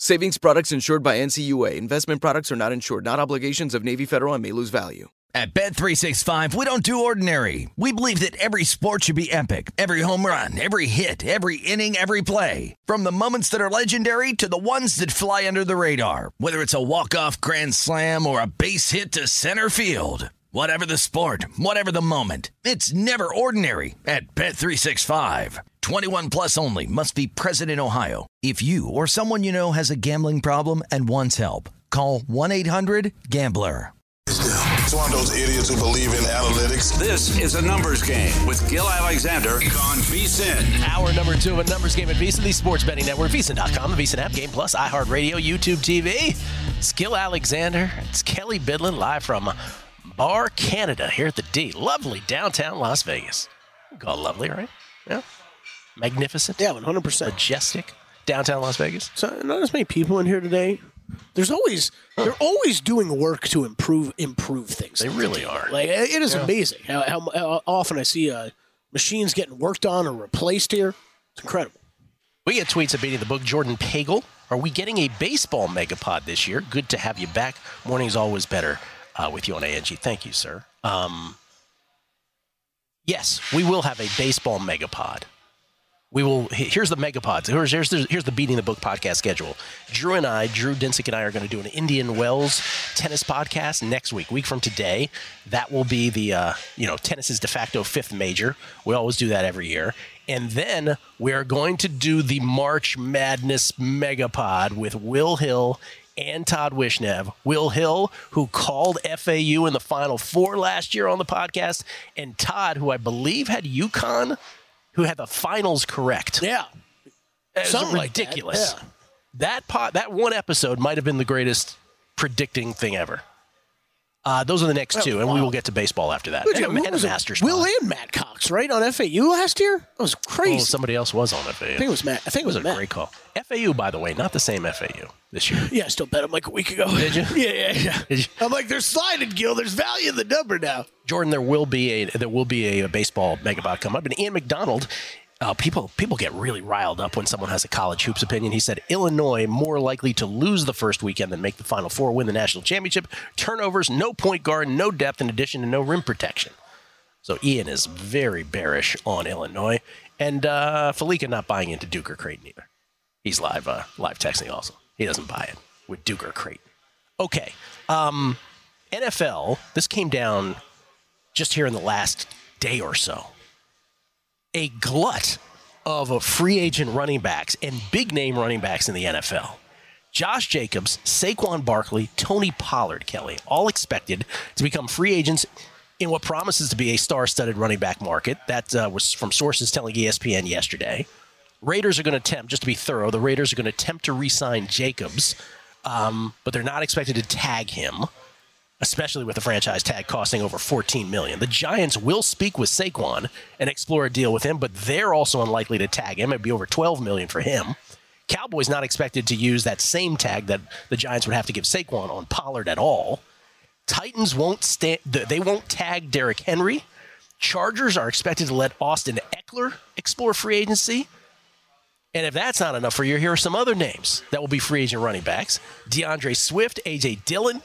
Savings products insured by NCUA. Investment products are not insured, not obligations of Navy Federal and may lose value. At Bet365, we don't do ordinary. We believe that every sport should be epic. Every home run, every hit, every inning, every play. From the moments that are legendary to the ones that fly under the radar. Whether it's a walk-off grand slam or a base hit to center field. Whatever the sport, whatever the moment, it's never ordinary at Bet365. 21 plus only must be present in Ohio. If you or someone you know has a gambling problem and wants help, call 1-800-GAMBLER. It's one of those idiots who believe in analytics. This is a numbers game with Gill Alexander on VSIN. Hour number two of a numbers game at VSIN, the sports betting network, VSIN.com, the VSIN app, Game Plus, iHeartRadio, YouTube TV. It's Gill Alexander. It's Kelley Bydlon live from Bar Canada here at the D. Lovely downtown Las Vegas. Call lovely, right? Yeah. Magnificent. Yeah, 100%. Majestic. Downtown Las Vegas. So not as many people in here today. There's always they're always doing work to improve improve things. They really are. Like it is amazing how, how, how often I see uh, machines getting worked on or replaced here. It's incredible. We get tweets of beating the book. Jordan Pagel. Are we getting a baseball megapod this year? Good to have you back. Morning's always better uh, with you on ANG. Thank you, sir. Um, yes, we will have a baseball megapod. We will. Here's the megapods. Here's, here's, the, here's the Beating the Book podcast schedule. Drew and I, Drew Dinsick and I, are going to do an Indian Wells tennis podcast next week, week from today. That will be the, uh, you know, tennis's de facto fifth major. We always do that every year. And then we're going to do the March Madness megapod with Will Hill and Todd Wishnev. Will Hill, who called FAU in the Final Four last year on the podcast, and Todd, who I believe had UConn who had the finals correct. Yeah. It's Something like that, ridiculous. yeah. That pot, that one episode might have been the greatest predicting thing ever. Uh, those are the next two, and we will get to baseball after that. Who'd you- And, and was a it? Masters. Will pod. and Matt Cox, right on FAU last year. That was crazy. Oh, somebody else was on FAU. I think it was Matt. I think it was a Matt. great call. FAU, by the way, not the same FAU this year. Yeah, I still bet him like a week ago. Did you? yeah, yeah, yeah. I'm like, they're sliding, Gill. There's value in the number now. Jordan, there will be a there will be a, baseball megapod come up, and Ian McDonald. Uh, people people get really riled up when someone has a college hoops opinion. He said Illinois more likely to lose the first weekend than make the Final Four, win the national championship. Turnovers, no point guard, no depth, in addition to no rim protection. So Ian is very bearish on Illinois, and uh, Falika not buying into Duke or Creighton either. He's live uh, live texting also. He doesn't buy it with Duke or Creighton. Okay, um, NFL. This came down just here in the last day or so. A glut of uh, free agent running backs and big name running backs in the NFL. Josh Jacobs, Saquon Barkley, Tony Pollard, Kelley, all expected to become free agents in what promises to be a star studded running back market. That uh, was from sources telling ESPN yesterday. Raiders are going to attempt, just to be thorough, the Raiders are going to attempt to re sign Jacobs, um, but they're not expected to tag him especially with the franchise tag costing over 14 million. The Giants will speak with Saquon and explore a deal with him, but they're also unlikely to tag him. It'd be over 12 million for him. Cowboys not expected to use that same tag that the Giants would have to give Saquon on Pollard at all. Titans won't stand they won't tag Derrick Henry. Chargers are expected to let Austin Ekeler explore free agency. And if that's not enough for you, here are some other names that will be free agent running backs. D'Andre Swift, AJ Dillon,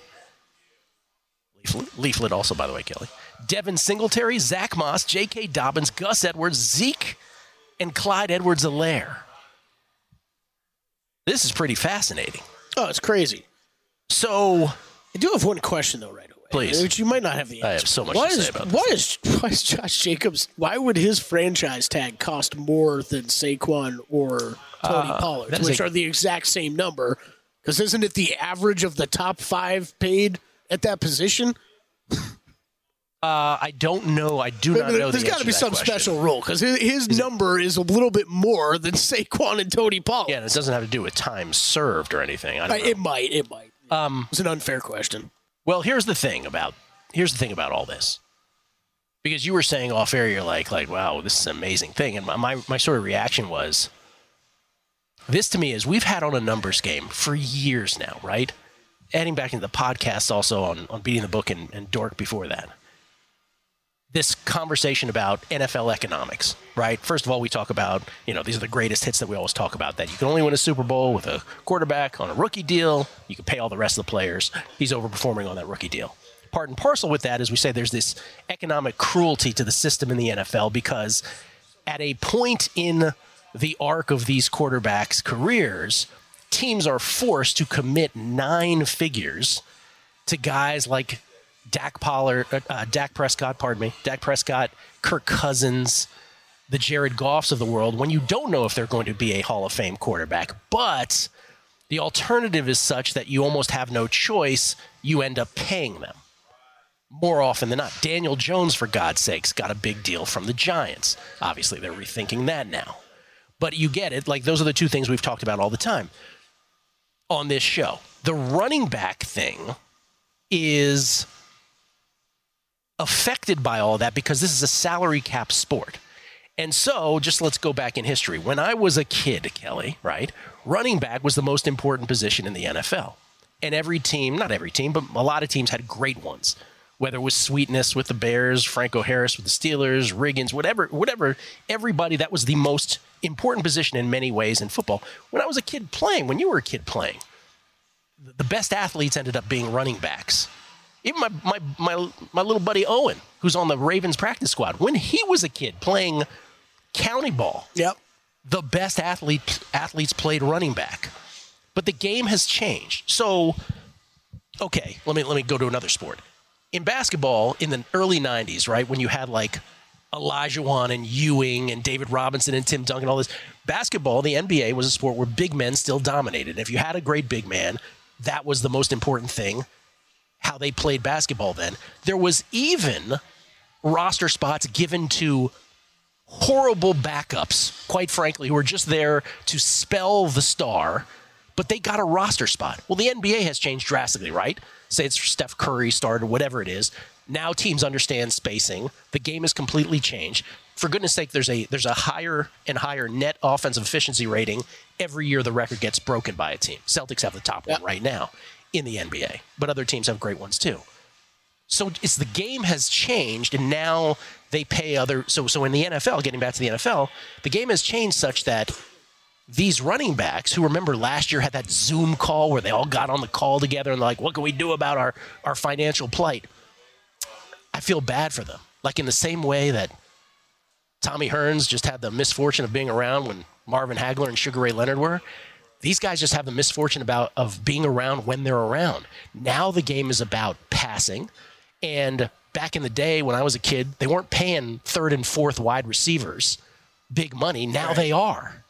Leaflet, also, by the way, Kelley. Devin Singletary, Zach Moss, J.K. Dobbins, Gus Edwards, Zeke, and Clyde Edwards-Helaire. This is pretty fascinating. Oh, it's crazy. So I do have one question though, right away. Please. which you might not have the answer. I have so much why to say is, about this. why is why is Josh Jacobs? Why would his franchise tag cost more than Saquon or Tony Pollard, Uh, is which a- are the exact same number? Because isn't it the average of the top five paid at that position? Uh, I don't know. I do not know. There's got got to be some question. special rule because his, his number is a little bit more than Saquon and Tony Pollard. Yeah, and it doesn't have to do with time served or anything. I Uh, don't know. it might. It might. Um, it's an unfair question. Well, here's the thing about here's the thing about all this. Because you were saying off air, you're like, like, wow, this is an amazing thing. And my, my, my sort of reaction was this to me is we've had on a numbers game for years now, right? Adding back into the podcast also on, on Beating the Book and, and Dork before that. This conversation about NFL economics, right? First of all, we talk about, you know, these are the greatest hits that we always talk about that you can only win a Super Bowl with a quarterback on a rookie deal. You can pay all the rest of the players. He's overperforming on that rookie deal. Part and parcel with that is we say there's this economic cruelty to the system in the NFL because at a point in the arc of these quarterbacks' careers, teams are forced to commit nine figures to guys like Dak Pollard, uh, uh, Dak Prescott, pardon me, Dak Prescott, Kirk Cousins, the Jared Goffs of the world, when you don't know if they're going to be a Hall of Fame quarterback. But the alternative is such that you almost have no choice. You end up paying them more often than not. Daniel Jones, for God's sakes, got a big deal from the Giants. Obviously, they're rethinking that now. But you get it. Like, those are the two things we've talked about all the time on this show. The running back thing is affected by all that because this is a salary cap sport. And so, just let's go back in history. When I was a kid, Kelley, right, running back was the most important position in the NFL. And every team, not every team, but a lot of teams had great ones. Whether it was Sweetness with the Bears, Franco Harris with the Steelers, Riggins, whatever, whatever, everybody, that was the most important position in many ways in football. When I was a kid playing, when you were a kid playing, the best athletes ended up being running backs. Even my, my, my, my little buddy Owen, who's on the Ravens practice squad, when he was a kid playing county ball, Yep. the best athlete athletes played running back. But the game has changed. So, okay, let me let me go to another sport. In basketball, in the early '90s, right when you had like Olajuwon and Ewing and David Robinson and Tim Duncan, all this basketball, the NBA was a sport where big men still dominated. If you had a great big man, that was the most important thing. How they played basketball then. There was even roster spots given to horrible backups, quite frankly, who were just there to spell the star, but they got a roster spot. Well, the NBA has changed drastically, right? Say it's Steph Curry started, whatever it is. Now teams understand spacing. The game has completely changed. For goodness sake, there's a there's a higher and higher net offensive efficiency rating every year. The record gets broken by a team. Celtics have the top one right now in the NBA, but other teams have great ones too. So it's the game has changed, and now they pay other. So so in the NFL, getting back to the NFL, the game has changed such that these running backs, who remember last year had that Zoom call where they all got on the call together and like, what can we do about our our financial plight? I feel bad for them. Like in the same way that Tommy Hearns just had the misfortune of being around when Marvin Hagler and Sugar Ray Leonard were. These guys just have the misfortune about of being around when they're around. Now the game is about passing. And back in the day when I was a kid, they weren't paying third and fourth wide receivers big money. Now they are.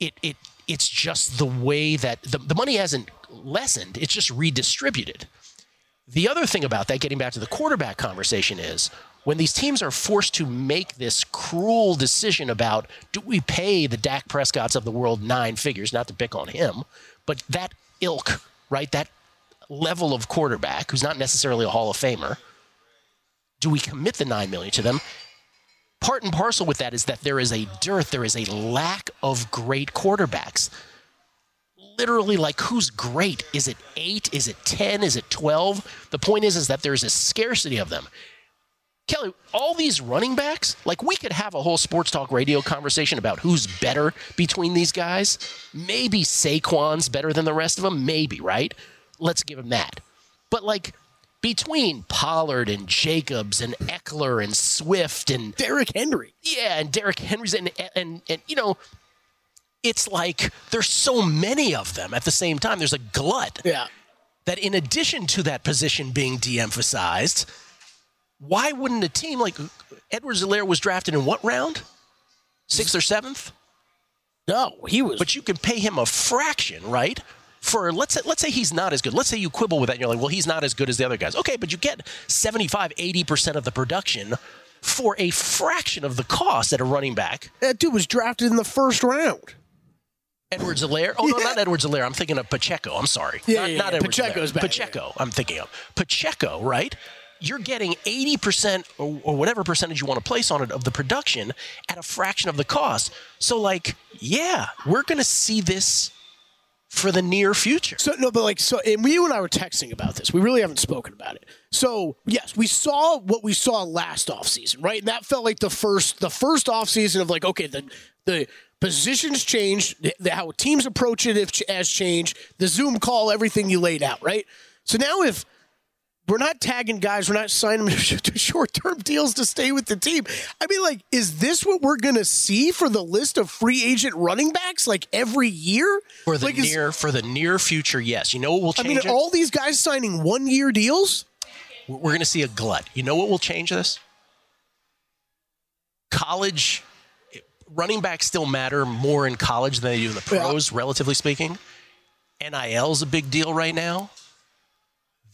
It it it's just the way that the, the money hasn't lessened, it's just redistributed. The other thing about that, getting back to the quarterback conversation, is when these teams are forced to make this cruel decision about do we pay the Dak Prescotts of the world nine figures, not to pick on him, but that ilk, right? That level of quarterback who's not necessarily a Hall of Famer, do we commit the nine million to them? Part and parcel with that is that there is a dearth, there is a lack of great quarterbacks. Literally like who's great? Is it 8 is it 10 is it 12 the point is is that there's a scarcity of them. Kelley all these running backs like we could have a whole sports talk radio conversation about who's better between these guys. Maybe saquon's better than the rest of them. Maybe right? Let's give him that. But like between Pollard and Jacobs and Ekeler and Swift and Derrick Henry. yeah, and Derrick Henry's and and and you know, it's like there's so many of them at the same time. There's a glut. Yeah. that in addition to that position being de-emphasized, why wouldn't a team like Edwards-Helaire was drafted in what round? Sixth or seventh? No, he was. But you can pay him a fraction, right? For let's say let's say he's not as good. Let's say you quibble with that and you're like, well, he's not as good as the other guys. Okay, but you get 75, 80% of the production for a fraction of the cost at a running back. that dude was drafted in the first round. Edwards-Helaire. Oh, no, Yeah. not Edwards-Helaire. I'm thinking of Pacheco. I'm sorry. Yeah, not, yeah, not yeah. Edwards Pacheco's back, Pacheco, I'm thinking of. Pacheco, right? You're getting 80% or, or whatever percentage you want to place on it of the production at a fraction of the cost. So, like, yeah, we're going to see this for the near future. So no, but like so, and we you and I were texting about this. We really haven't spoken about it. So yes, we saw what we saw last offseason, right? And that felt like the first the first offseason of like, okay, the the positions changed, the, the- how teams approach it if, has changed, the Zoom call, everything you laid out, right? So now if we're not tagging guys, we're not signing them to short term deals to stay with the team. I mean, like, is this what we're gonna see for the list of free agent running backs like every year? For the like, is- near for the near future, yes. You know what will change? I mean, it? all these guys signing one year deals? We're going to see a glut. You know what will change this? College running backs still matter more in college than they do in the pros, relatively speaking. NIL is a big deal right now.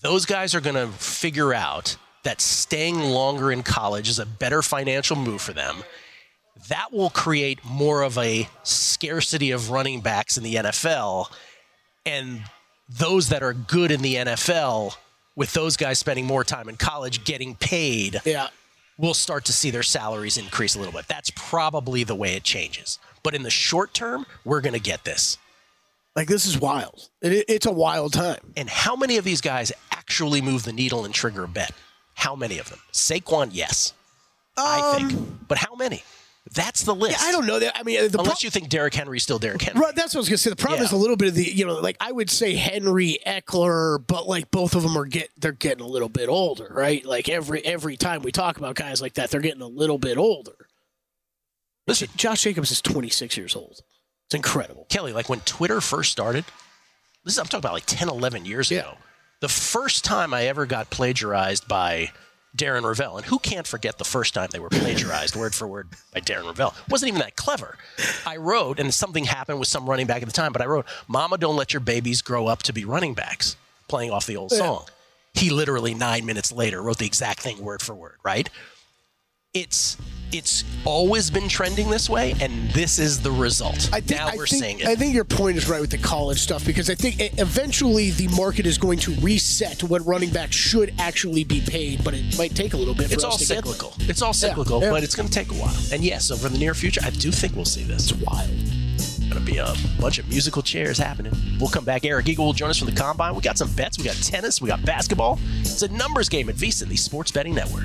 Those guys are going to figure out that staying longer in college is a better financial move for them. That will create more of a scarcity of running backs in the NFL. And those that are good in the NFL, with those guys spending more time in college getting paid, Yeah. we'll start to see their salaries increase a little bit. That's probably the way it changes. But in the short term, we're going to get this. Like, this is wild. It, it's a wild time. And how many of these guys actually move the needle and trigger a bet? How many of them? Saquon, yes. I think. But how many? That's the list. Um, Yeah, I don't know. that. I mean, the Unless pro- you think Derrick Henry's still Derrick Henry. Right, that's what I was gonna say. The problem Yeah. is a little bit of the, you know, like I would say Henry Ekeler, but like both of them are get they're getting a little bit older, right? Like every every time we talk about guys like that, they're getting a little bit older. Listen, Josh Jacobs is 26 years old. It's incredible. Kelley, like when Twitter first started, this is, I'm talking about like 10, 11 years ago. The first time I ever got plagiarized by Darren Rovell, and who can't forget the first time they were plagiarized word for word by Darren Rovell? Wasn't even that clever. I wrote, and something happened with some running back at the time, but I wrote, Mama, don't let your babies grow up to be running backs, playing off the old song. He literally nine minutes later wrote the exact thing word for word, right? It's it's always been trending this way, and this is the result. I think, now I we're think, seeing it. I think your point is right with the college stuff because I think eventually the market is going to reset to what running backs should actually be paid, but it might take a little bit. For It's all to get there. cyclical. It's all cyclical, yeah. but it's going to take a while. And yes, over the near future, I do think we'll see this. It's wild. Going to be a bunch of musical chairs happening. We'll come back. Eric Eager will join us from the combine. We got some bets. We got tennis. We got basketball. It's a numbers game at VSIN, the sports betting network.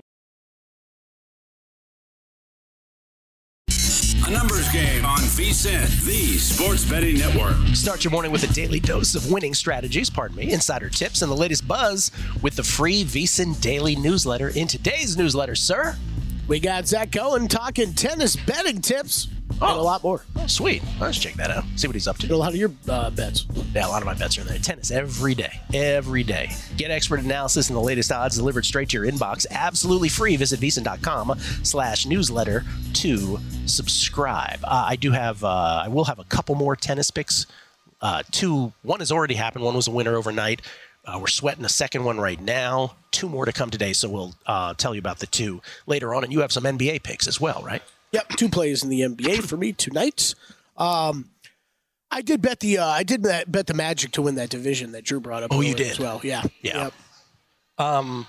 Numbers game on VSIN, the sports betting network. Start your morning with a daily dose of winning strategies, pardon me, insider tips, and the latest buzz with the free VSIN daily newsletter. In today's newsletter, sir, We got Zach Cohen talking tennis betting tips and a lot more. Oh, sweet. Let's check that out. See what he's up to. And a lot of your uh, bets. Yeah, a lot of my bets are in there. Tennis every day. Every day. Get expert analysis and the latest odds delivered straight to your inbox. Absolutely free. Visit VSIN.com slash newsletter to subscribe. Uh, I do have, uh, I will have a couple more tennis picks. Uh, two, one has already happened. One was a winner overnight. Uh, we're sweating a second one right now. Two more to come today, so we'll uh, tell you about the two later on. And you have some NBA picks as well, right? Yep, two plays in the NBA for me tonight. Um, I did bet the uh, I did bet, bet the Magic to win that division that Drew brought up. Oh, you did? as well. Yeah, Yeah. Yep. Um,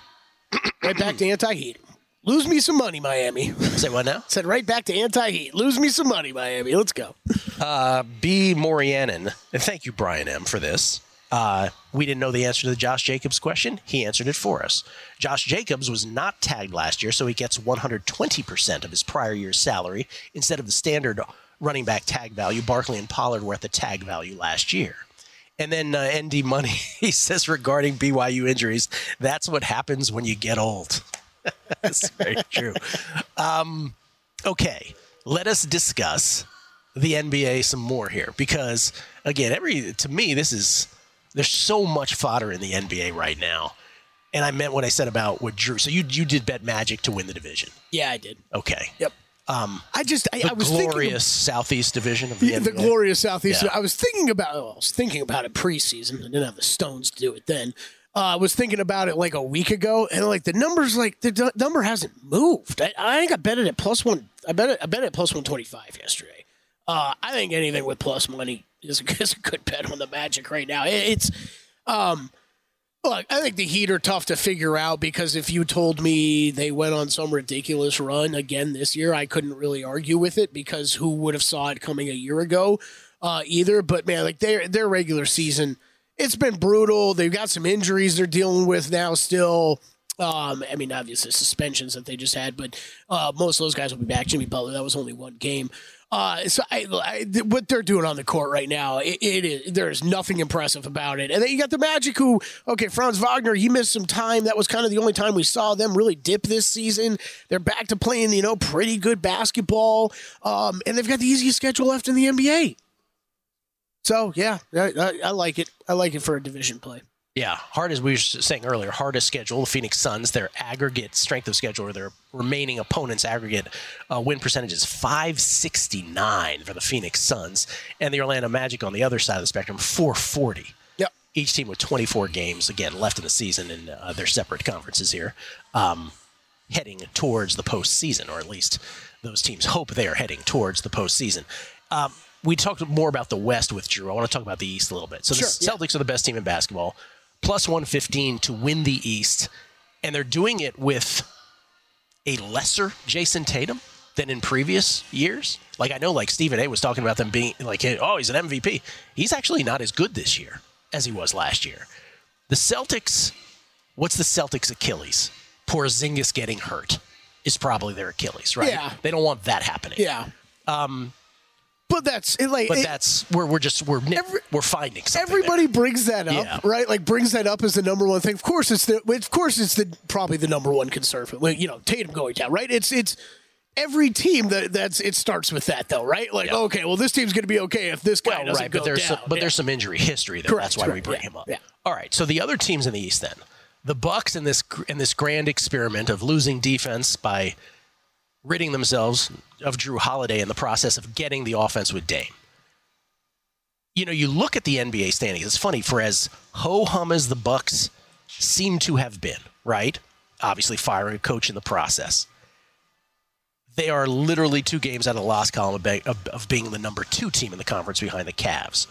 right back to anti-heat. Lose me some money, Miami. Say what now? Said right back to anti-heat. Lose me some money, Miami. Let's go. Uh, B. Morianen, and thank you, Brian M., for this. Uh, we didn't know the answer to the Josh Jacobs question. He answered it for us. Josh Jacobs was not tagged last year, so he gets 120% of his prior year's salary instead of the standard running back tag value. Barkley and Pollard were at the tag value last year. And then uh, ND Money, he says regarding BYU injuries, that's what happens when you get old. that's very true. Um, okay, let us discuss the NBA some more here because again, every to me this is there's so much fodder in the NBA right now. And I meant what I said about what Drew. So you you did bet Magic to win the division. Yeah, I did. Okay. Yep. Um, I just I, the I was glorious thinking of- Southeast Division of the the, NBA. the glorious Southeast. Yeah. I was thinking about. Well, I was thinking about it preseason. I didn't have the stones to do it then. Uh, I was thinking about it like a week ago, and like the numbers, like the d- number hasn't moved. I, I think I bet it at plus one. I bet it. I bet it at plus one twenty five yesterday. Uh, I think anything with plus money is, is a good bet on the Magic right now. It, it's um, look, I think the Heat are tough to figure out because if you told me they went on some ridiculous run again this year, I couldn't really argue with it because who would have saw it coming a year ago uh, either. But man, like their their regular season, it's been brutal. They've got some injuries they're dealing with now still. Um, I mean, obviously suspensions that they just had, but uh, most of those guys will be back. Jimmy Butler, that was only one game. Uh, so I, I, what they're doing on the court right now, it, it is there is nothing impressive about it. And then you got the Magic, who okay, Franz Wagner, he missed some time. That was kind of the only time we saw them really dip this season. They're back to playing, you know, pretty good basketball, um, and they've got the easiest schedule left in the NBA. So yeah, I, I like it. I like it for a division play. Yeah, hard as we were saying earlier, hardest schedule. The Phoenix Suns, their aggregate strength of schedule, or their remaining opponents' aggregate uh, win percentage is 569 for the Phoenix Suns, and the Orlando Magic on the other side of the spectrum, 440. Yep. Each team with 24 games again left in the season in uh, their separate conferences here, um, heading towards the postseason, or at least those teams hope they are heading towards the postseason. Um, we talked more about the West with Drew. I want to talk about the East a little bit. So Sure, the yeah. Celtics are the best team in basketball, plus 115 to win the East, and they're doing it with a lesser Jayson Tatum than in previous years. Like I know, like Stephen A. was talking about them being like, oh, he's an MVP. He's actually not as good this year as he was last year. The Celtics, what's the Celtics' Achilles? Poor Porzingis getting hurt is probably their Achilles, right? Yeah. They don't want that happening. Yeah. Um, but that's it, like but it- that's we're we're just we're nit- we're finding something. Everybody brings that up, Yeah. right? Like brings that up as the number one thing. Of course, it's the of course it's the probably the number one concern. For, you know, Tatum going down, right? It's it's every team that that's it starts with that though, right? Like, okay, well, this team's going to be okay if this guy Well, doesn't right, go but there's down. some, but Yeah. there's some injury history there. Correct, That's why we bring yeah, him up. yeah. All right. So the other teams in the East then, the Bucks in this in this grand experiment of losing defense by ridding themselves of Jrue Holiday in the process of getting the offense with Dame. You know, you look at the NBA standings. It's funny for as ho hum as the Bucks seem to have been, right? obviously firing a coach in the process. They are literally two games out of the loss column of, of, of being the number two team in the conference behind the Cavs.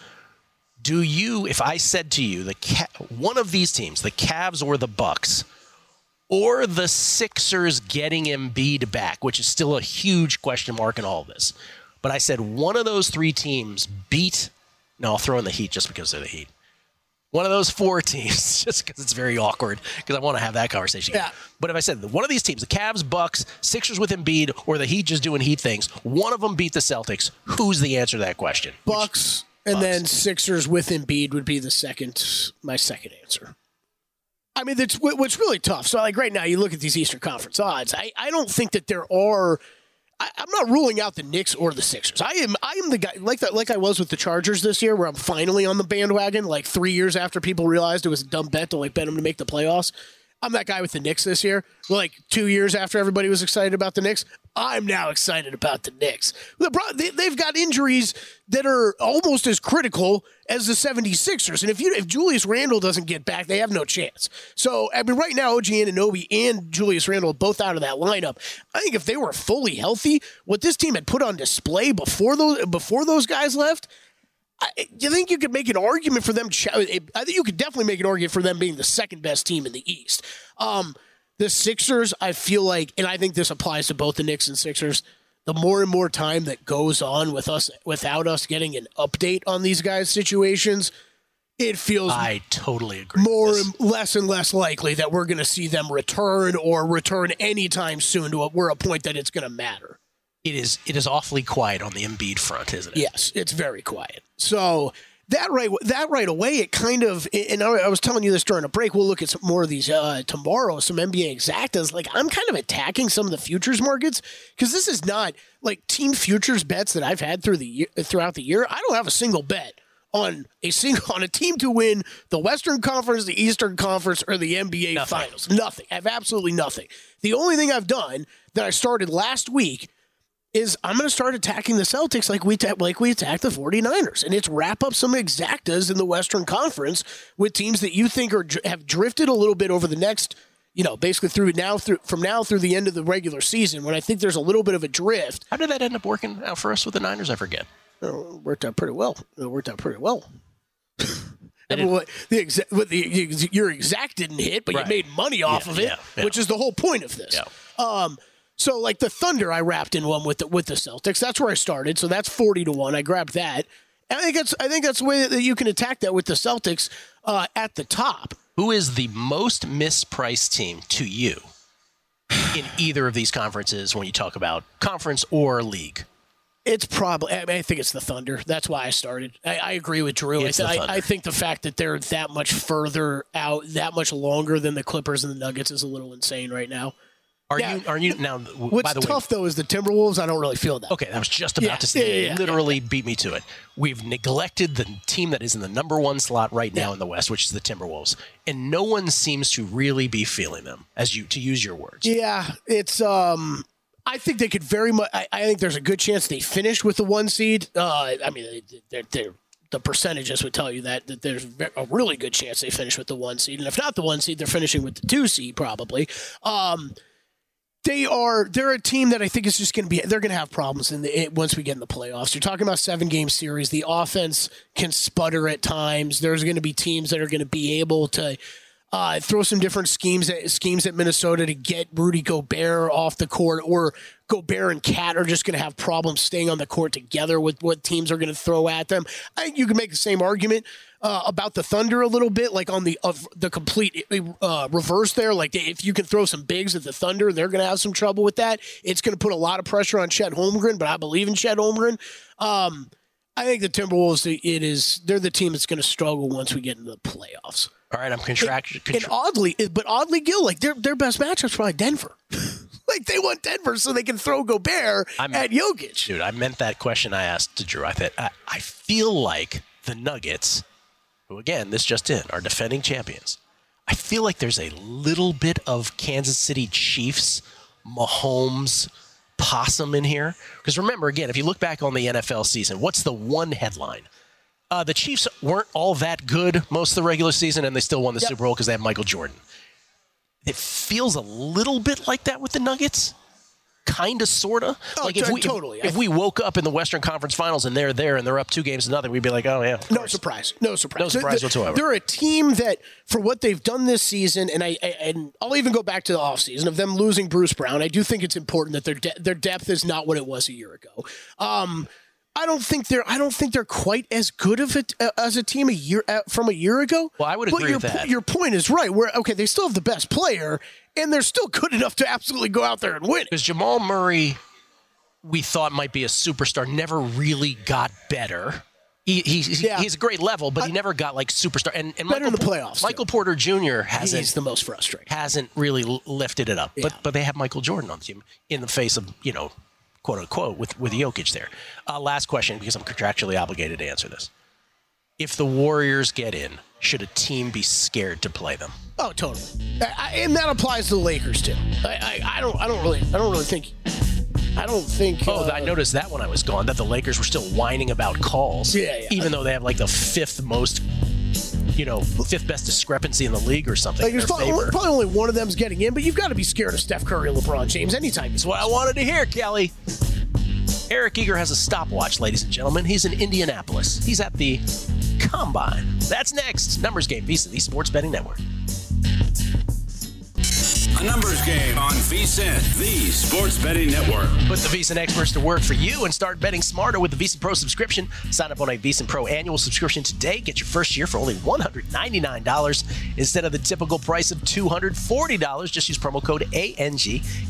Do you, if I said to you, the one of these teams, the Cavs or the Bucks, or the Sixers getting Embiid back, which is still a huge question mark in all of this, but I said one of those three teams beat. No, I'll throw in the Heat just because they're the Heat. One of those four teams, just because it's very awkward, because I want to have that conversation. Yeah. But if I said one of these teams, the Cavs, Bucks, Sixers with Embiid, or the Heat just doing Heat things, one of them beat the Celtics. Who's the answer to that question? Bucks and then Sixers with Embiid would be the second, my second answer. I mean, that's what's really tough. So, like right now, you look at these Eastern Conference odds. I, I don't think that there are. I, I'm not ruling out the Knicks or the Sixers. I am I am the guy like that like I was with the Chargers this year, where I'm finally on the bandwagon. Like three years after people realized it was a dumb bet to like bet them to make the playoffs. I'm that guy with the Knicks this year. Like two years after everybody was excited about the Knicks, I'm now excited about the Knicks. The they, they've got injuries that are almost as critical as the 76ers. And if you if Julius Randle doesn't get back, they have no chance. So, I mean, right now, OG Anunoby and Julius Randle both out of that lineup. I think if they were fully healthy, what this team had put on display before those before those guys left, I, you think you could make an argument for them? I think you could definitely make an argument for them being the second best team in the East. Um, the Sixers, I feel like, and I think this applies to both the Knicks and Sixers. The more and more time that goes on with us, without us getting an update on these guys' situations, it feels I totally agree. more and less and less likely that we're going to see them return or return anytime soon to a, we're a point that it's going to matter. It is it is awfully quiet on the Embiid front, isn't it? Yes, it's very quiet. So that right that right away, it kind of. And I was telling you this during a break. We'll look at some more of these uh, tomorrow. Some NBA exactas. Like I'm kind of attacking some of the futures markets because this is not like team futures bets that I've had through the year, throughout the year. I don't have a single bet on a single on a team to win the Western Conference, the Eastern Conference, or the NBA Finals. Nothing. I have absolutely nothing. The only thing I've done that I started last week is I'm going to start attacking the Celtics like we ta- like we attacked the 49ers and it's wrap up some exactas in the Western Conference with teams that you think are have drifted a little bit over the next you know basically through now through from now through the end of the regular season when I think there's a little bit of a drift. How did that end up working out for us with the Niners? I forget. Uh, worked out pretty well. It worked out pretty well. Everyone, the exact, what the, your exact didn't hit, but Right. you made money off Yeah, of it, yeah, yeah. which is the whole point of this. Um, so like the Thunder, I wrapped in one with the with the Celtics. That's where I started. So that's forty to one. I grabbed that. And I think that's I think that's the way that you can attack that with the Celtics uh, at the top. Who is the most mispriced team to you in either of these conferences when you talk about conference or league? It's probably. I, mean, I think it's the Thunder. That's why I started. I, I agree with Drew. It's I. I think the fact that they're that much further out, that much longer than the Clippers and the Nuggets is a little insane right now. Are Yeah. you are you now? What's by the way, tough though is the Timberwolves. I don't really feel that. Okay, I was just about Yeah, to say, yeah. literally beat me to it. We've neglected the team that is in the number one slot right now in the West, which is the Timberwolves, and no one seems to really be feeling them, as you to use your words. Yeah, it's. um I think they could very much. I, I think there's a good chance they finish with the one seed. Uh, I mean, they're, they're, the percentages would tell you that that there's a really good chance they finish with the one seed, and if not the one seed, they're finishing with the two seed probably. Um, they are they're a team that I think is just going to be they're going to have problems in the once we get in the playoffs. You're talking about seven game series. The offense can sputter at times. There's going to be teams that are going to be able to uh, throw some different schemes at, schemes at Minnesota to get Rudy Gobert off the court, or Gobert and KAT are just going to have problems staying on the court together with what teams are going to throw at them. I think you can make the same argument uh, about the Thunder a little bit, like on the of the complete uh, reverse there. Like if you can throw some bigs at the Thunder, they're going to have some trouble with that. It's going to put a lot of pressure on Chet Holmgren, but I believe in Chet Holmgren. Um, I think the Timberwolves, it is they're the team that's going to struggle once we get into the playoffs. All right, I'm contract. And oddly, but oddly, Gill, like their their best matchup's probably Denver. like they want Denver so they can throw Gobert at Jokic. Dude, I meant that question I asked to Drew. I thought I, I feel like the Nuggets, who again, this just in, are defending champions. I feel like there's a little bit of Kansas City Chiefs, Mahomes, possum in here. Because remember, again, if you look back on the NFL season, what's the one headline? Uh, the Chiefs weren't all that good most of the regular season, and they still won the Super Bowl because they have Michael Jordan. it feels a little bit like that with the Nuggets. Kind of, sort of. Oh, like if we totally. if, if we woke up in the Western Conference Finals and they're there and they're up two games to nothing, we'd be like, oh yeah, No surprise. No surprise. No surprise They're- whatsoever. They're a team that, for what they've done this season, and I, I and I'll even go back to the offseason of them losing Bruce Brown. I do think it's important that their de- their depth is not what it was a year ago. Um, I don't think they're I don't think they're quite as good of it uh, as a team a year uh, from a year ago. Well, I would but agree your, with that. Your point is right. Where okay, they still have the best player, and they're still good enough to absolutely go out there and win. Because Jamal Murray, we thought might be a superstar, never really got better. He, Yeah. he's a great level, but he never got like superstar. And, and Better Michael, in the playoffs, Michael Porter Jr. hasn't He's the most frustrating. hasn't really lifted it up. But but they have Michael Jordan on the team in the face of you know quote unquote with with Jokic there. Uh, last question because I'm contractually obligated to answer this. If the Warriors get in, should a team be scared to play them? Oh, totally. I, I, and that applies to the Lakers too. I, I, I don't I don't really I don't really think I don't think. Oh, uh, I noticed that when I was gone that the Lakers were still whining about calls. Yeah, yeah. Even though they have like the fifth most, you know, fifth best discrepancy in the league or something. Like there's probably, probably only one of them's getting in, but you've got to be scared of Steph Curry, LeBron James anytime. That's what I wanted to hear, Kelley. Eric Eager has a stopwatch, ladies and gentlemen. He's in Indianapolis. He's at the Combine. That's next. Numbers game, VSIN, the Sports Betting Network. A numbers game on VSIN, the Sports Betting Network. Put the VSiN experts to work for you and start betting smarter with the VSiN Pro subscription. Sign up on a VSiN Pro annual subscription today. Get your first year for only $199 instead of the typical price of $240. Just use promo code ANG.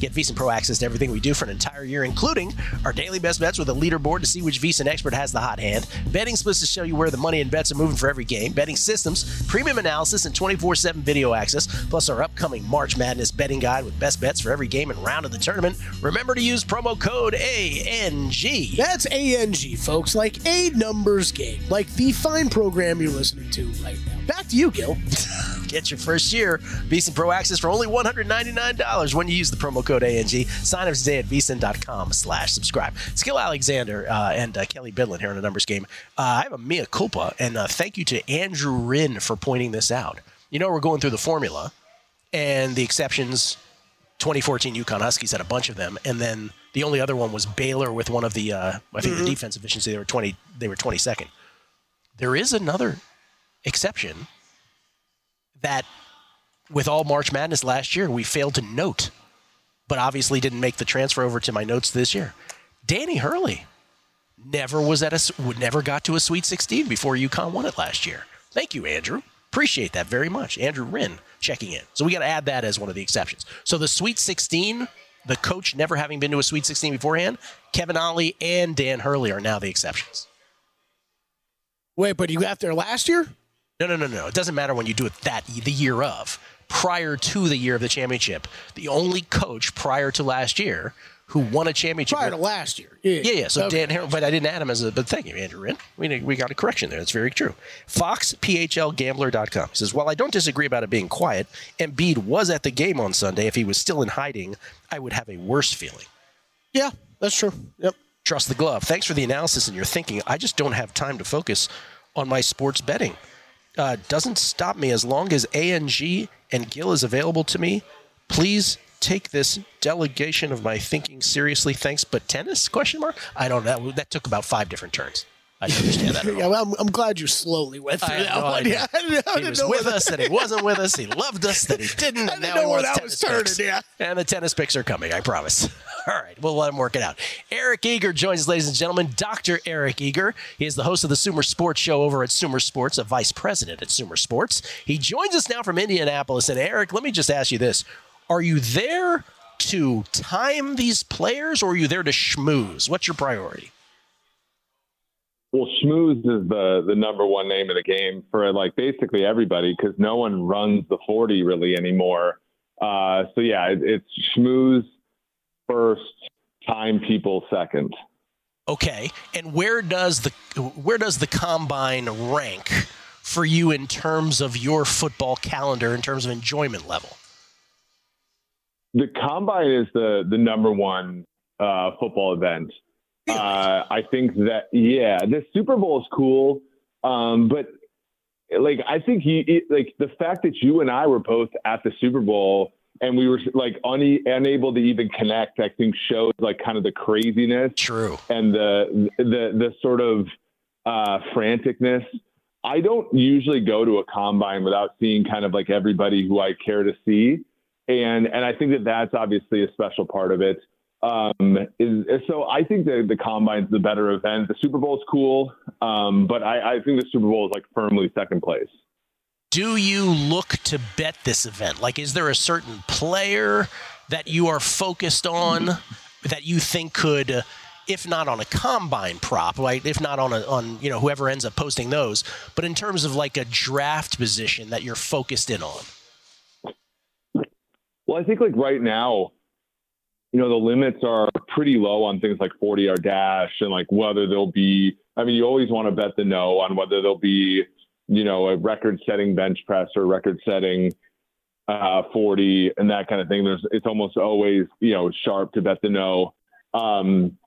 Get VSiN Pro access to everything we do for an entire year, including our daily best bets with a leaderboard to see which VSiN expert has the hot hand, betting splits to show you where the money and bets are moving for every game, betting systems, premium analysis, and 24 7 video access, plus our upcoming March Madness betting guide with best bets for every game and round of the tournament. Remember to use promo code ANG. That's ANG, folks, like a numbers game, like the fine program you're listening to right now. Back to you, Gill. Get your first year VSiN Pro access for only $199 when you use the promo code ANG. Sign up today at VSiN.com slash subscribe. Skill Alexander uh, and uh, Kelley Bydlon here in a numbers game. Uh, I have a mea culpa, and uh, thank you to Andrew Rinn for pointing this out. You know, we're going through the formula, and the exceptions 2014 UConn Huskies had a bunch of them, and then the only other one was Baylor with one of the uh, I think the defense efficiency they were 20 they were 22nd. There is another exception that with all March Madness last year we failed to note, but obviously didn't make the transfer over to my notes this year. Danny Hurley never was at a never got to a Sweet 16 before UConn won it last year. Thank you, Andrew. Appreciate that very much. Andrew Wren checking in. So we got to add that as one of the exceptions. So the Sweet 16, the coach never having been to a Sweet 16 beforehand, Kevin Ollie and Dan Hurley are now the exceptions. Wait, but you got there last year? No, no, no, no. It doesn't matter when you do it that the year of. Prior to the year of the championship, the only coach prior to last year who won a championship. Prior to last year. Yeah, Yeah, yeah. So Okay. Dan Hurley, but I didn't add him as a. But thank you, Andrew Wren. We we got a correction there. That's very true. FoxPHLGambler.com says, while I don't disagree about it being quiet, Embiid was at the game on Sunday. If he was still in hiding, I would have a worse feeling. Yeah, that's true. Yep. Trust the glove. Thanks for the analysis and your thinking. I just don't have time to focus on my sports betting. Uh, doesn't stop me as long as ANG and Gill is available to me. Please take this delegation of my thinking seriously. Thanks, but tennis? Question mark. I don't know. That, that took about five different turns. I understand that. Yeah, well, I'm, I'm glad you slowly went through that no one. idea. Yeah, I I He was with us, and he wasn't with us. He loved us, then he didn't. I And didn't now know where that was turning, picks. yeah. And the tennis picks are coming. I promise. All right, we'll let him work it out. Eric Eager joins us, ladies and gentlemen. Dr. Eric Eager. He is the host of the Sumer Sports Show over at Sumer Sports, a vice president at Sumer Sports. He joins us now from Indianapolis. And Eric, let me just ask you this: Are you there to time these players, or are you there to schmooze? What's your priority? Well, schmooze is the the number one name of the game for like basically everybody because no one runs the forty really anymore. Uh, so yeah, it, it's schmooze first, time people second. Okay, and where does the where does the combine rank for you in terms of your football calendar, in terms of enjoyment level? The combine is the the number one uh, football event. Uh, I think that yeah, the Super Bowl is cool, um, but like I think you it, like the fact that you and I were both at the Super Bowl and we were like une- unable to even connect. I think shows like kind of the craziness, true, and the the the sort of uh, franticness. I don't usually go to a combine without seeing kind of like everybody who I care to see, and and I think that that's obviously a special part of it. Um, is, so I think that the combine's the better event. The Super Bowl is cool, um, but I, I think the Super Bowl is like firmly second place do you look to bet this event? Like, is there a certain player that you are focused on that you think could, if not on a combine prop, right? If not on a on you know whoever ends up posting those, but in terms of like a draft position that you're focused in on. Well, I think like right now, you know, the limits are pretty low on things like 40 yard dash and like whether there'll be. I mean, you always want to bet the no on whether there'll be you know, a record setting bench press or record setting uh, 40 and that kind of thing. There's, it's almost always, you know, sharp to bet the no. Um,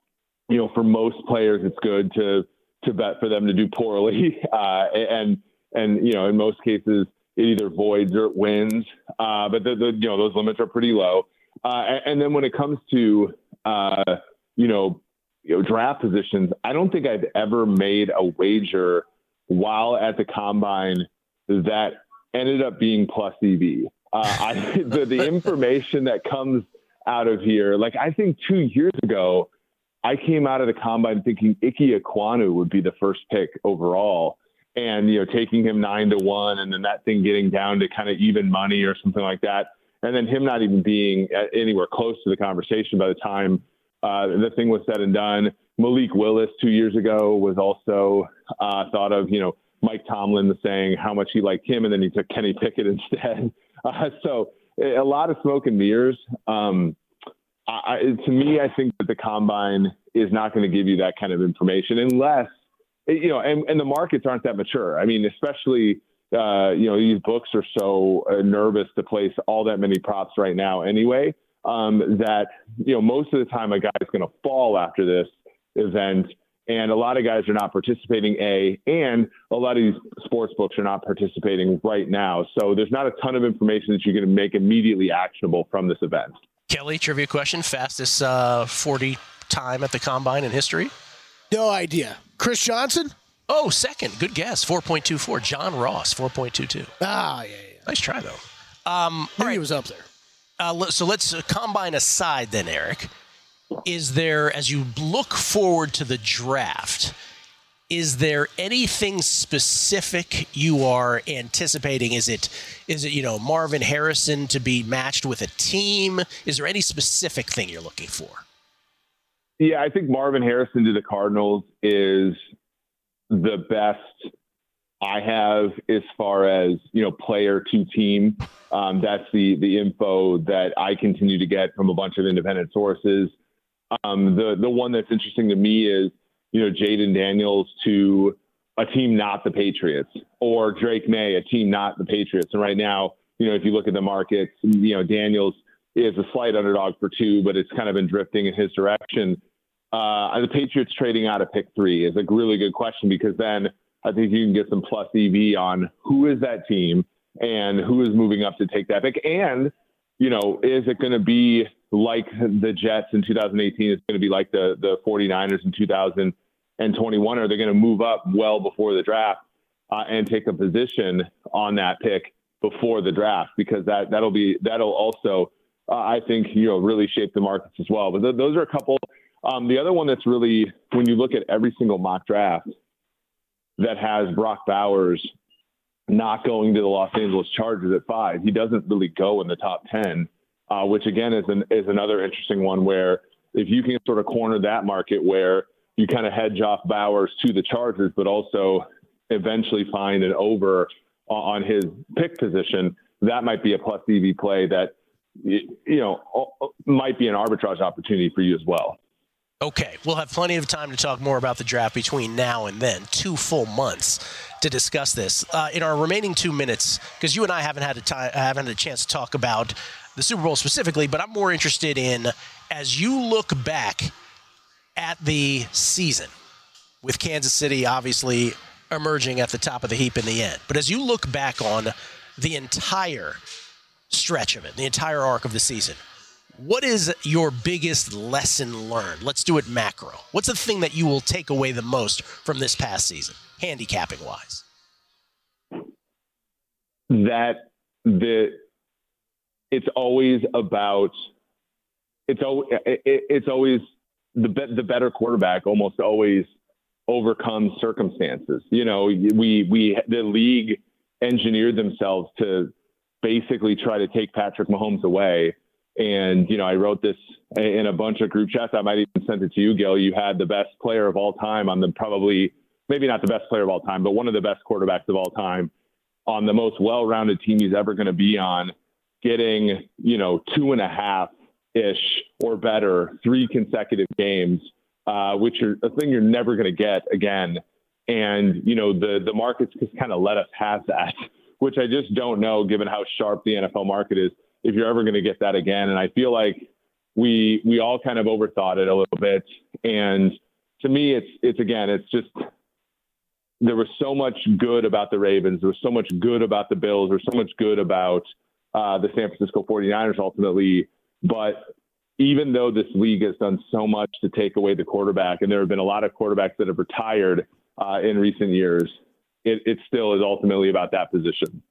you know, for most players, it's good to, to bet for them to do poorly. Uh, and, and, you know, in most cases, it either voids or it wins. Uh, but the, the, you know, those limits are pretty low. Uh, and, then when it comes to, uh, you know, you know, draft positions, I don't think I've ever made a wager while at the combine that ended up being plus EV. Uh, I, the, the information that comes out of here, like I think two years ago, I came out of the combine thinking Ike Ekwonu would be the first pick overall. And, you know, taking him nine to one and then that thing getting down to kind of even money or something like that. And then him not even being anywhere close to the conversation by the time uh, the thing was said and done. Malik Willis two years ago was also uh, thought of, you know, Mike Tomlin was saying how much he liked him, and then he took Kenny Pickett instead. Uh, so a lot of smoke and mirrors. Um, I, to me, I think that the combine is not going to give you that kind of information unless, you know, and, and the markets aren't that mature. I mean, especially, uh, you know, these books are so uh, nervous to place all that many props right now anyway, um, that, you know, most of the time a guy's going to fall after this event. And a lot of guys are not participating, A, and a lot of these sports books are not participating right now. So there's not a ton of information that you're going to make immediately actionable from this event. Kelley, trivia question fastest uh, 40 time at the combine in history? No idea. Chris Johnson? Oh, second. Good guess. 4.24. John Ross, 4.22. Ah, yeah, yeah. Nice try, though. Um, all right. He was up there. Uh, so let's uh, combine aside then, Eric is there, as you look forward to the draft, is there anything specific you are anticipating? Is it, is it, you know, Marvin Harrison to be matched with a team? Is there any specific thing you're looking for? Yeah, I think Marvin Harrison to the Cardinals is the best I have as far as you know player to team. Um, that's the the info that I continue to get from a bunch of independent sources. Um, the the one that's interesting to me is you know Jayden Daniels to a team not the Patriots or Drake Maye a team not the Patriots. And right now, you know, if you look at the markets, you know Daniels is a slight underdog for two, but it's kind of been drifting in his direction. Uh, the Patriots trading out of pick three is a really good question because then I think you can get some plus EV on who is that team and who is moving up to take that pick. And, you know, is it going to be like the Jets in 2018 is it going to be like the the 49ers in 2021? Are they going to move up well before the draft uh, and take a position on that pick before the draft? Because that that'll be that'll also uh, I think you know really shape the markets as well. But th- those are a couple. Um, the other one that's really when you look at every single mock draft that has Brock Bowers not going to the Los Angeles Chargers at five, he doesn't really go in the top ten uh, which again is an, is another interesting one where if you can sort of corner that market where you kind of hedge off Bowers to the Chargers, but also eventually find an over on his pick position, that might be a plus EV play that you know might be an arbitrage opportunity for you as well. Okay, we'll have plenty of time to talk more about the draft between now and then. Two full months to discuss this. Uh, in our remaining two minutes, because you and I haven't had a time, haven't had a chance to talk about the Super Bowl specifically, but I'm more interested in as you look back at the season with Kansas City obviously emerging at the top of the heap in the end. But as you look back on the entire stretch of it, the entire arc of the season, what is your biggest lesson learned? Let's do it macro. What's the thing that you will take away the most from this past season, handicapping wise? That the it's always about it's always it's always the the better quarterback almost always overcomes circumstances. You know, we we the league engineered themselves to basically try to take Patrick Mahomes away. And you know, I wrote this in a bunch of group chats. I might even send it to you, Gill. You had the best player of all time on the probably maybe not the best player of all time, but one of the best quarterbacks of all time on the most well-rounded team he's ever going to be on, getting you know two and a half ish or better three consecutive games, uh, which are a thing you're never going to get again. And you know the the markets just kind of let us have that, which I just don't know, given how sharp the NFL market is, if you're ever going to get that again. And I feel like we we all kind of overthought it a little bit. And to me, it's it's again, it's just there was so much good about the Ravens. There was so much good about the Bills. There was so much good about uh, the San Francisco 49ers ultimately. But even though this league has done so much to take away the quarterback, and there have been a lot of quarterbacks that have retired uh, in recent years, it, it still is ultimately about that position.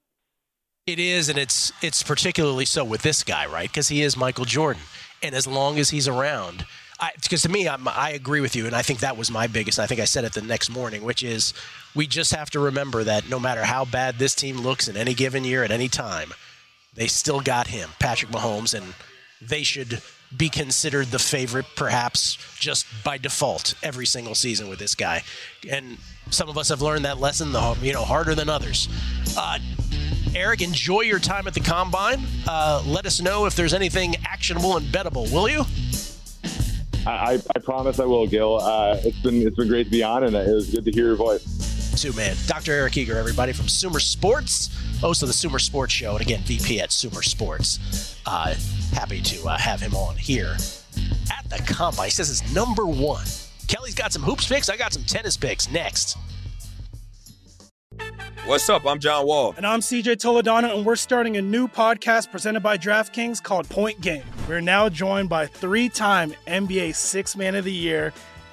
It is, and it's it's particularly so with this guy, right? Because he is Michael Jordan, and as long as he's around, because to me, I'm, I agree with you, and I think that was my biggest. I think I said it the next morning, which is we just have to remember that no matter how bad this team looks in any given year at any time, they still got him, Patrick Mahomes, and they should be considered the favorite, perhaps just by default, every single season with this guy. And some of us have learned that lesson, the you know, harder than others. Uh, Eric, enjoy your time at the combine. Uh, let us know if there's anything actionable and bettable, will you? I, I promise I will, Gill. Uh, it's been it's been great to be on, and it was good to hear your voice. Too man, Dr. Eric Eager, everybody from SumerSports, host of the SumerSports Show, and again VP at SumerSports. Uh, happy to uh, have him on here at the combine. He says it's number one. Kelley's got some hoops picks. I got some tennis picks next. What's up? I'm John Wall. And I'm CJ Toledano, and we're starting a new podcast presented by DraftKings called Point Game. We're now joined by three time NBA Six Man of the Year,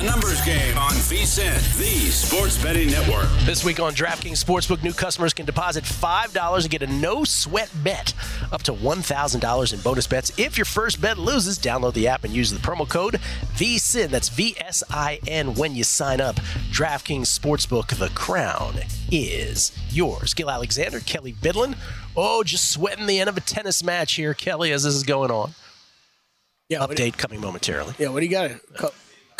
A numbers game on VSIN, the sports betting network. This week on DraftKings Sportsbook, new customers can deposit $5 and get a no sweat bet up to $1,000 in bonus bets. If your first bet loses, download the app and use the promo code VSIN. That's V S I N when you sign up. DraftKings Sportsbook, the crown is yours. Gill Alexander, Kelley Bydlon. Oh, just sweating the end of a tennis match here, Kelley, as this is going on. Yeah, what do Update coming momentarily. Yeah, what do you got?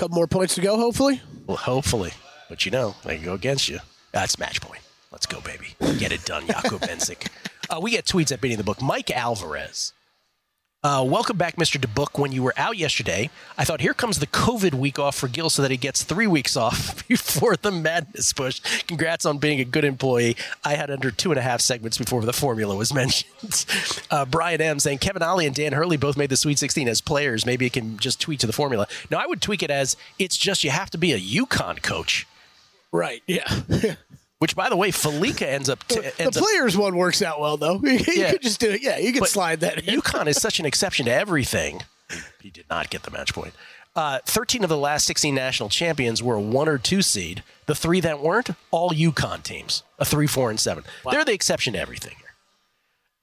Couple more points to go, hopefully. Well, hopefully. But you know, they can go against you. That's match point. Let's go, baby. Get it done, Jakub Mensik. Uh, we get tweets at Beating the Book. Mike Alvarez. Uh, welcome back, Mr. DeBook. When you were out yesterday, I thought, here comes the COVID week off for Gill so that he gets three weeks off before the madness push. Congrats on being a good employee. I had under two and a half segments before the formula was mentioned. Uh, Brian M. saying, Kevin Ollie and Dan Hurley both made the Sweet 16 as players. Maybe it can just tweak to the formula. No, I would tweak it as it's just you have to be a UConn coach. Right, yeah. Which, by the way, Felica ends up. T- the ends up players one works out well, though. you Yeah. could just do it. Yeah, you can But slide that in. UConn is such an exception to everything. He did not get the match point. Uh, 13 of the last 16 national champions were a one or two seed. The three that weren't, all UConn teams, a three, four, and seven. They're the exception to everything here.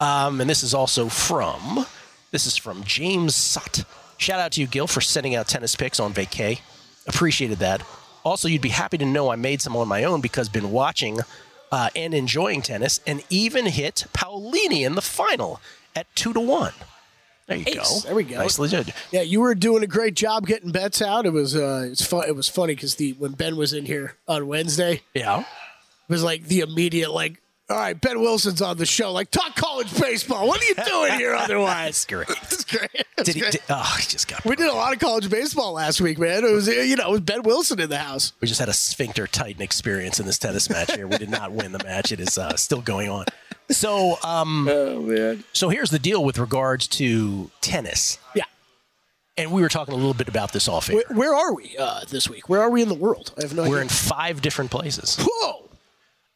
Um, and this is also from this is from James Sut. Shout out to you, Gill, for sending out tennis picks on vacay. Appreciated that. Also, you'd be happy to know I made some on my own because been watching uh, and enjoying tennis, and even hit Paolini in the final at two to one. There you Ace. go. There we go. Nicely done. Yeah, you were doing a great job getting bets out. It was uh, it's fun. It was funny because the when Ben was in here on Wednesday, Yeah. it was like the immediate like, all right, Ben Wilson's on the show. Like, talk college baseball. What are you doing here otherwise? That's Great. That's great. That's Did he? Did, oh, he just got. we did a lot of college baseball last week, man. It was you know it was Ben Wilson in the house. We just had a sphincter tighten experience in this tennis match here. We did not win the match. It is uh, still going on. So, um, oh man. So here's the deal with regards to tennis. Yeah. And we were talking a little bit about this off air. Where, where are we uh, this week? Where are we in the world? I have no idea. We're idea. in five different places. Whoa.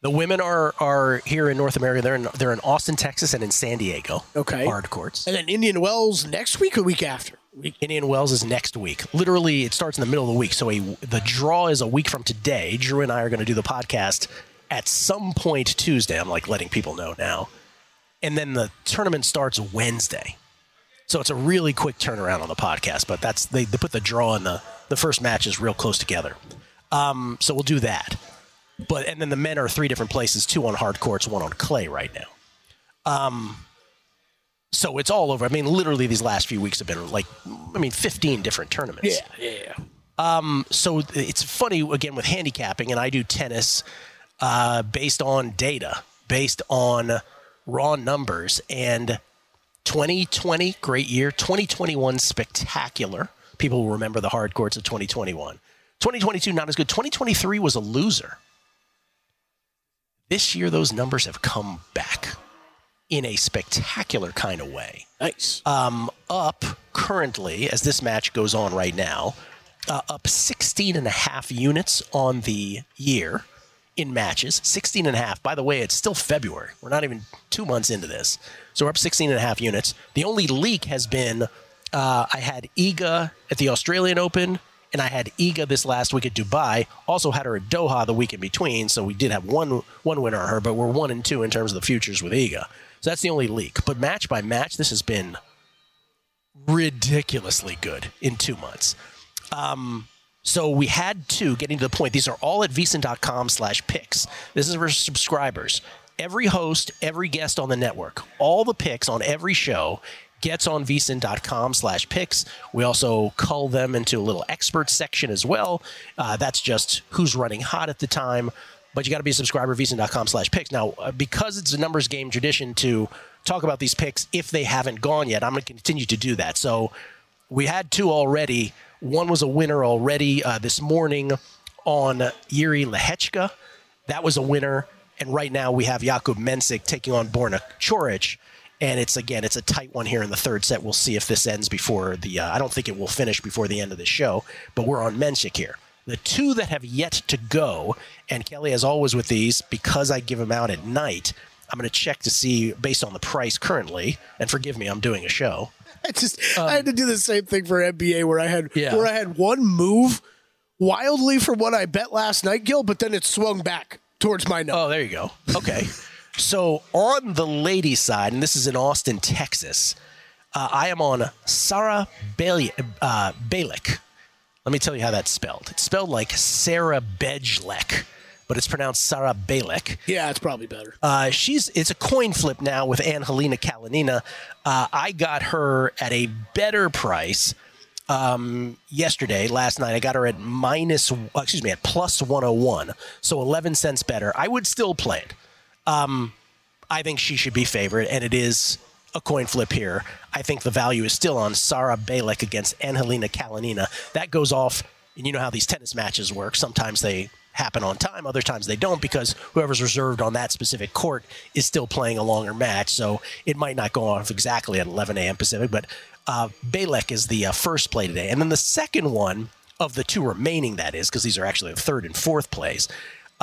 The women are are here in North America. They're in they're in Austin, Texas, and in San Diego. Okay. Hard courts. And then Indian Wells next week or week after? Indian Wells is next week. Literally, it starts in the middle of the week. So a, the draw is a week from today. Drew and I are going to do the podcast at some point Tuesday. I'm like letting people know now. And then the tournament starts Wednesday. So it's a really quick turnaround on the podcast, but that's they, they put the draw and the the first matches real close together. Um, so we'll do that. But and then the men are three different places, two on hard courts, one on clay right now. Um, so it's all over. I mean, literally these last few weeks have been like, I mean, 15 different tournaments. Yeah, yeah, yeah. Um, so it's funny again with handicapping, and I do tennis uh, based on data, based on raw numbers. And 2020, great year. 2021, spectacular. People will remember the hard courts of 2021. 2022, not as good. 2023 was a loser. This year, those numbers have come back in a spectacular kind of way. Nice. Um, up currently, as this match goes on right now, uh, up 16 and a half units on the year in matches. 16 and a half. By the way, it's still February. We're not even two months into this. So we're up 16 and a half units. The only leak has been uh, I had Iga at the Australian Open, and I had Iga this last week at Dubai. Also had her at Doha the week in between. So we did have one one winner on her, but we're one and two in terms of the futures with Iga. So that's the only leak. But match by match, this has been ridiculously good in two months. Um, so we had to getting to the point. These are all at vsin.com slash picks. This is for subscribers. Every host, every guest on the network, all the picks on every show gets on vsin.com slash picks. We also cull them into a little expert section as well. Uh, that's just who's running hot at the time. But you got to be a subscriber, vsin.com slash picks. Now, uh, because it's a numbers game tradition to talk about these picks if they haven't gone yet, I'm going to continue to do that. So we had two already. One was a winner already uh, this morning on Jiri Lehecka. That was a winner. And right now we have Jakub Mensik taking on Borna Coric. And it's again, it's a tight one here in the third set. We'll see if this ends before the. Uh, I don't think it will finish before the end of the show, but we're on Mensik here. The two that have yet to go, and Kelley, as always with these, because I give them out at night, I'm going to check to see based on the price currently. And forgive me, I'm doing a show. I just I had to do the same thing for NBA where I had Yeah. where I had one move wildly from what I bet last night, Gill, but then it swung back towards my number. Oh, there you go. Okay. so on the ladies' side, and this is in Austin, Texas, uh, I am on Sarah Bailey, uh, Balick. Let me tell you how that's spelled. It's spelled like Sarah Bedgelek, but it's pronounced Sarah Balek. Yeah, it's probably better. Uh, she's it's a coin flip now with Ann Angelina Kalinina. Uh, I got her at a better price um, yesterday, last night. I got her at minus, excuse me, at plus 101, so 11 cents better. I would still play it. Um, I think she should be favorite, and it is a coin flip here. I think the value is still on Sarah Balek against Angelina Kalinina. That goes off, and you know how these tennis matches work. Sometimes they happen on time, other times they don't because whoever's reserved on that specific court is still playing a longer match. So it might not go off exactly at 11 a.m. Pacific, but uh, is the uh, first play today. And then the second one of the two remaining, that is, because these are actually the third and fourth plays.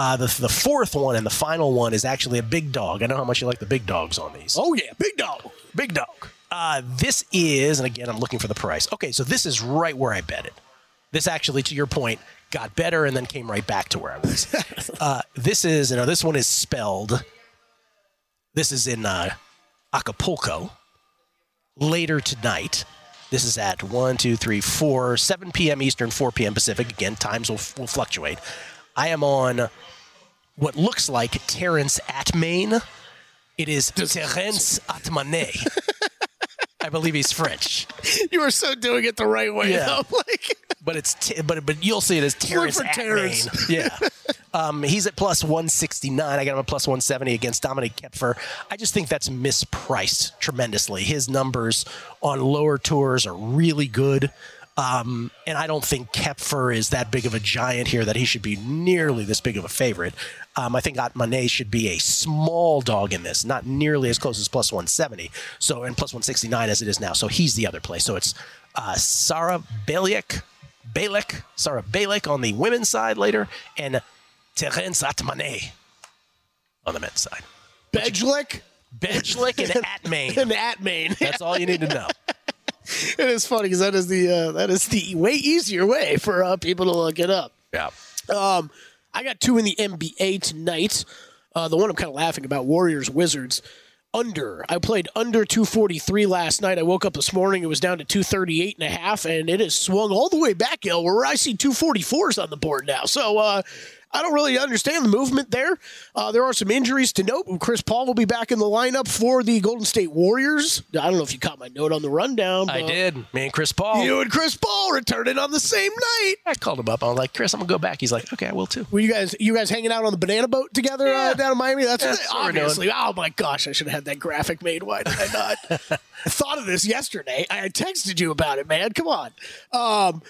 Uh, the, the fourth one and the final one is actually a big dog. I know how much you like the big dogs on these. Oh, yeah, big dog. Big dog. Uh, this is, and again, I'm looking for the price. Okay, so this is right where I bet it. This actually, to your point, got better and then came right back to where I was. uh, this is, you know, this one is spelled. This is in uh, Acapulco. Later tonight. This is at 1, 2, 3, 4, 7 p.m. Eastern, 4 p.m. Pacific. Again, times will, will fluctuate. I am on what looks like Terence Atmain. It is Terence Atmanet. I believe he's French. You are so doing it the right way. Yeah. though. Like, but it's t- but but you'll see it as Terrence Terrence. Yeah. Um, he's at plus 169. I got him at plus 170 against Dominik Koepfer. I just think that's mispriced tremendously. His numbers on lower tours are really good. Um, and I don't think Koepfer is that big of a giant here that he should be nearly this big of a favorite. Um, I think Atmane should be a small dog in this, not nearly as close as plus 170. So, and plus 169 as it is now. So he's the other play. So it's uh, Sarah Baliak, Balek, Sarah Balek on the women's side later, and Terence Atmane on the men's side. Bedgelick? Bedgelick and Atmain. and Atmain. That's all you need to know. it is funny because that is the uh, that is the way easier way for uh, people to look it up. Yeah. Um, I got two in the NBA tonight. Uh, the one I'm kind of laughing about: Warriors Wizards under. I played under 243 last night. I woke up this morning; it was down to 238 and a half, and it has swung all the way back, El, where I see 244s on the board now. So. Uh, I don't really understand the movement there. Uh, there are some injuries to note. Chris Paul will be back in the lineup for the Golden State Warriors. I don't know if you caught my note on the rundown. I did. Me and Chris Paul. You and Chris Paul returning on the same night. I called him up. I was like, Chris, I'm gonna go back. He's like, okay, I will too. Were you guys you guys hanging out on the banana boat together uh, down in Miami? That's Yeah, what- that's what we're doing. obviously. Oh my gosh, I should have had that graphic made. Why did I not? I thought of this yesterday. I texted you about it, man. Come on. Um,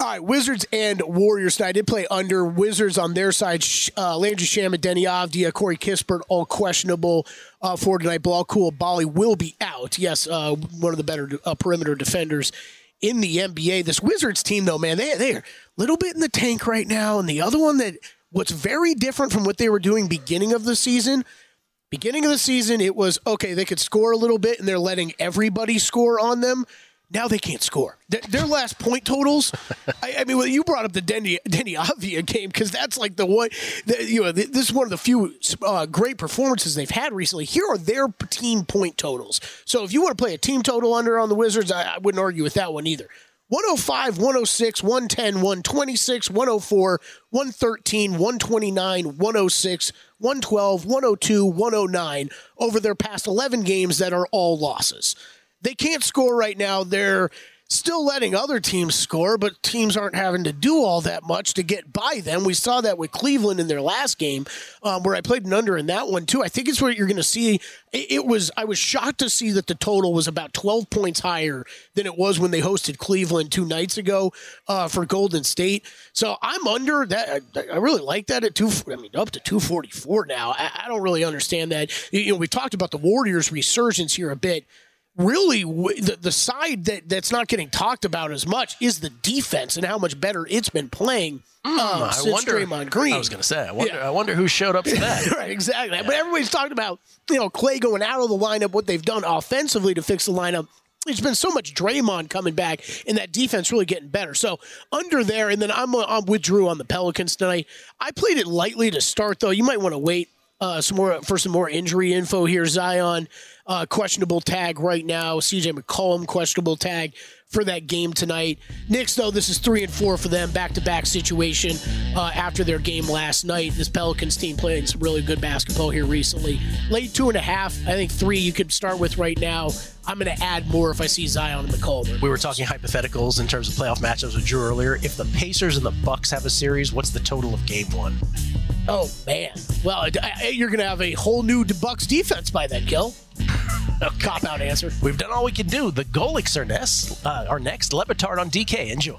all right, Wizards and Warriors. I did play under Wizards on their side. Uh, Landry Shamet, Deni Avdija, Corey Kispert, all questionable uh, for tonight. Bilal Coulibaly will be out. Yes, uh, one of the better uh, perimeter defenders in the NBA. This Wizards team, though, man, they they're a little bit in the tank right now. And the other one that what's very different from what they were doing beginning of the season. Beginning of the season, it was okay. They could score a little bit, and they're letting everybody score on them. Now they can't score. Their, their last point totals. I, I mean, well, you brought up the Deni Deni Avdija game because that's like the one. The, you know, th- this is one of the few uh, great performances they've had recently. Here are their team point totals. So if you want to play a team total under on the Wizards, I, I wouldn't argue with that one either. 105, 106, 110, 126, 104, 113, 129, 106, 112, 102, 109 over their past 11 games that are all losses. They can't score right now. They're still letting other teams score, but teams aren't having to do all that much to get by them. We saw that with Cleveland in their last game, um, where I played an under in that one too. I think it's what you're going to see. It, was I was shocked to see that the total was about 12 points higher than it was when they hosted Cleveland two nights ago uh, for Golden State. So I'm under that. I, I really like that at two. I mean, up to 244 now. I, I don't really understand that. You know, we talked about the Warriors' resurgence here a bit really the, the side that, that's not getting talked about as much is the defense and how much better it's been playing Hmm, I since wonder. Draymond Green. I was going to say. I wonder. Yeah. I wonder who showed up for that. right, exactly. But everybody's talking about you know Clay going out of the lineup, what they've done offensively to fix the lineup. It's been so much Draymond coming back, and that defense really getting better. So under there, and then I'm I'm with Drew on the Pelicans tonight. I played it lightly to start, though. You might want to wait uh, some more for some more injury info here. Zion uh, questionable tag right now. CJ McCollum questionable tag for that game tonight. Knicks though, this is three and four for them, back to back situation uh, after their game last night. This Pelicans team playing some really good basketball here recently. Late two and a half, I think three you could start with right now. I'm going to add more if I see Zion and McCollum. We were talking hypotheticals in terms of playoff matchups with Drew earlier. If the Pacers and the Bucks have a series, what's the total of game one? Oh man! Well, you're going to have a whole new Bucks defense by then, Gill. A cop out answer. We've done all we can do. The Golics are next. Uh, are next. Le on DK. Enjoy.